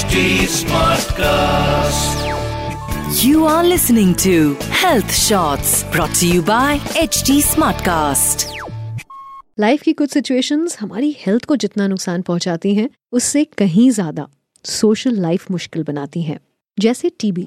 HD Smartcast. You are listening to Health Shots brought to you by HD Smartcast. Life की कुछ situations हमारी health को जितना नुकसान पहुंचाती हैं उससे कहीं ज़्यादा सोशल लाइफ मुश्किल बनाती हैं जैसे टीबी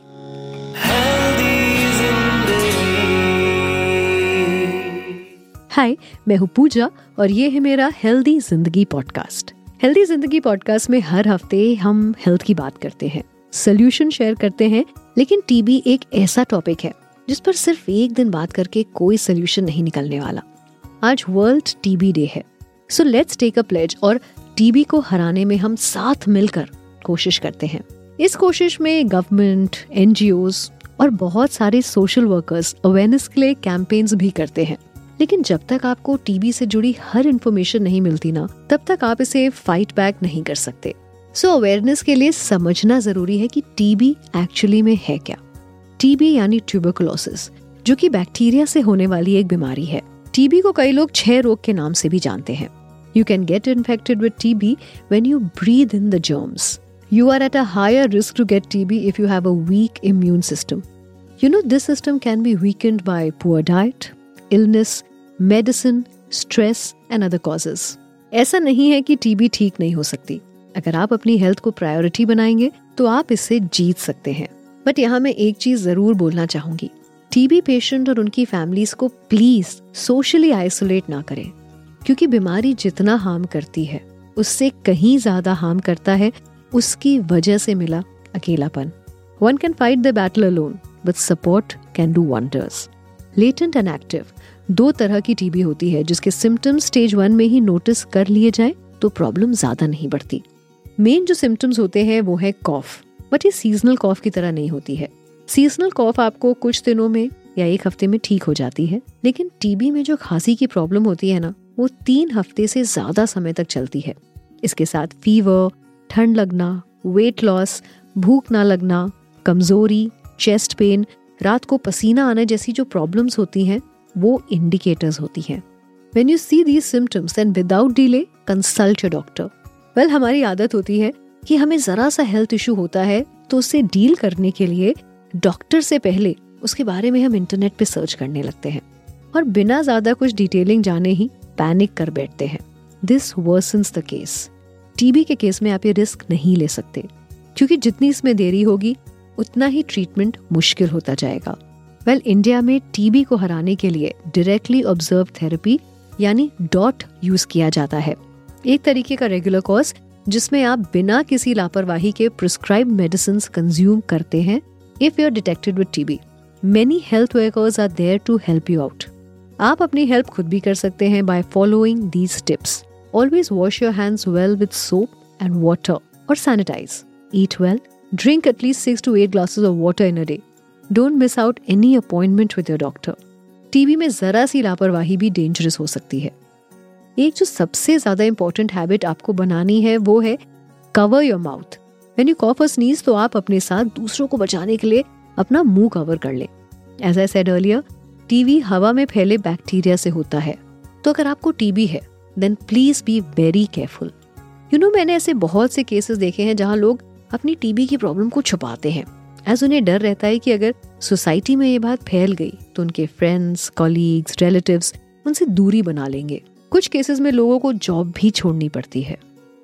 हाय मैं हूँ पूजा और ये है मेरा healthy Zindagi podcast healthy Zindagi podcast में हर हफ़्ते हम हेल्थ की बात करते हैं। सोल्यूशन शेयर करते हैं, लेकिन टीबी एक ऐसा टॉपिक है, जिस पर सिर्फ़ एक दिन बात करके कोई सोल्यूशन नहीं निकलने वाला। आज वर्ल्ड टीबी डे है। So let's take a pledge और टीबी को हराने में हम साथ मिलकर कोशिश करते हैं। इस कोशिश में गवर्नमेंट एनजीओ और बहुत सारे सोशल वर्कर्स अवेयरनेस के लिए कैंपेन्स भी करते हैं। लेकिन जब तक आपको टीबी से जुड़ी हर इन्फॉर्मेशन नहीं मिलती ना तब तक आप इसे फाइट बैक नहीं कर सकते। सो so, अवेयरनेस के लिए समझना ज़रूरी है कि टीबी एक्चुअली में है क्या। टीबी यानी ट्यूबरकुलोसिस जो कि बैक्टीरिया से होने वाली एक बीमारी है। टीबी को कई लोग छह रोग के नाम से भी जानते हैं। You can get infected with TB when you breathe in the germs you are at a higher risk to get TB if you have a weak immune system. You know, this system can be weakened by poor diet, illness, medicine, stress and other causes. ऐसा नहीं है कि TB ठीक नहीं हो सकती। अगर आप अपनी हेल्थ को प्रायोरिटी बनाएँगे तो आप इससे जीत सकते हैं। बट यहाँ मैं एक चीज़ ज़रूर बोलना चाहूँगी। टीबी पेशेंट और उनकी फैमिलीज़ को प्लीज़ सोशली आइसोलेट ना करें। क्योंकि बीमारी जितना हार्म करती है उससे कहीं ज़्यादा हार्म करता है उसकी वजह से मिला अकेलापन। One can fight the battle alone but support can do wonders latent and active दो तरह की टीबी होती है, जिसके सिम्टम्स स्टेज वन में ही नोटिस कर लिए जाए तो प्रॉब्लम ज़्यादा नहीं बढ़ती। मेन जो सिम्टम्स होते हैं, वो है कॉफ बट ये सीजनल कॉफ की तरह नहीं होती है। सीजनल कॉफ आपको कुछ दिनों में या एक हफ़्ते में ठीक हो जाती है, लेकिन टीबी में जो खांसी की प्रॉब्लम होती है ना, वो तीन हफ़्ते से ज़्यादा समय तक चलती है। इसके साथ फीवर ठंड लगना वेट लॉस भूख ना लगना, कमज़ोरी चेस्ट पेन रात को पसीना आने जैसी जो प्रॉब्लम्स होती हैं वो इंडिकेटर्स होती हैं। When you see these symptoms and without delay consult your doctor well हमारी आदत होती है कि हमें जरा सा हेल्थ इशू होता है तो उससे डील करने के लिए डॉक्टर से पहले उसके बारे में हम इंटरनेट पे सर्च करने लगते हैं। और बिना ज़्यादा कुछ डिटेलिंग जाने ही पैनिक कर बैठते हैं। This versus the case TB के केस में आप ये रिस्क नहीं ले सकते, क्योंकि जितनी इसमें देरी होगी, उतना ही ट्रीटमेंट मुश्किल होता जाएगा। वेल well, इंडिया में टीबी को हराने के लिए डायरेक्टली ऑब्ज़र्व थेरेपी यानी डॉट यूज़ किया जाता है। एक तरीके का रेगुलर कोर्स जिसमें आप बिना किसी लापरवाही के प्रिस्क्राइब मेडिसिन कंज्यूम करते हैं if you are detected with TB many health workers are there to help you out आप अपनी हेल्प खुद भी कर सकते हैं by following these tips always wash your hands well with soap and water और sanitize eat well drink at least six to eight glasses of water in a day don't miss out any appointment with your doctor TB में जरा सी लापरवाही भी dangerous हो सकती है। एक जो सबसे ज़्यादा इंपॉर्टेंट हैबिट आपको बनानी है, वो है cover your mouth when you cough sneeze तो आप अपने साथ दूसरों को बचाने के लिए अपना मुँह कवर कर लें। As I said earlier TB हवा में फैले बैक्टीरिया से होता है। तो अगर आपको टीबी है then please be very careful you know मैंने ऐसे बहुत से केसेस देखे हैं जहाँ लोग अपनी टीबी की प्रॉब्लम को छुपाते हैं। एज उन्हें डर रहता है कि अगर सोसाइटी में ये बात फैल गई तो उनके फ्रेंड्स कॉलीग्स रिलेटिव्स उनसे दूरी बना लेंगे। कुछ केसेस में लोगों को जॉब भी छोड़नी पड़ती है।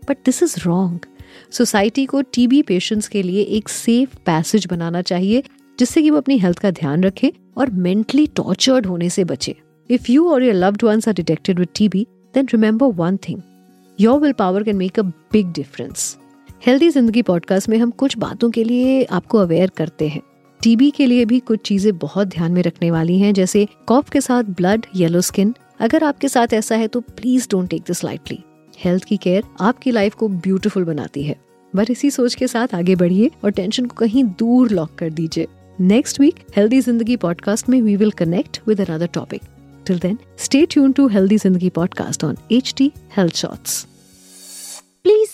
But this is wrong society को टीबी पेशेंट्स के लिए एक सेफ़ पैसेज बनाना चाहिए, जिससे कि वो अपनी हेल्थ का ध्यान रखें और मेंटली टॉर्चर्ड होने से बचे। इफ़ यू और your loved ones are detected with TB then remember one thing your will power can make a big difference healthy Zindagi podcast में हम कुछ बातों के लिए आपको अवेयर करते हैं। टीबी के लिए भी कुछ चीज़ें बहुत ध्यान में रखने वाली हैं, जैसे कॉफ के साथ ब्लड येलो स्किन अगर आपके साथ ऐसा है तो please don't take this lightly health की केयर आपकी लाइफ को ब्यूटीफुल बनाती है। बट इसी सोच के साथ आगे बढ़िए और टेंशन को कहीं दूर लॉक कर दीजिए। Next week healthy Zindagi podcast में we will connect with another topic till then stay tune to healthy Zindagi podcast on H T health shorts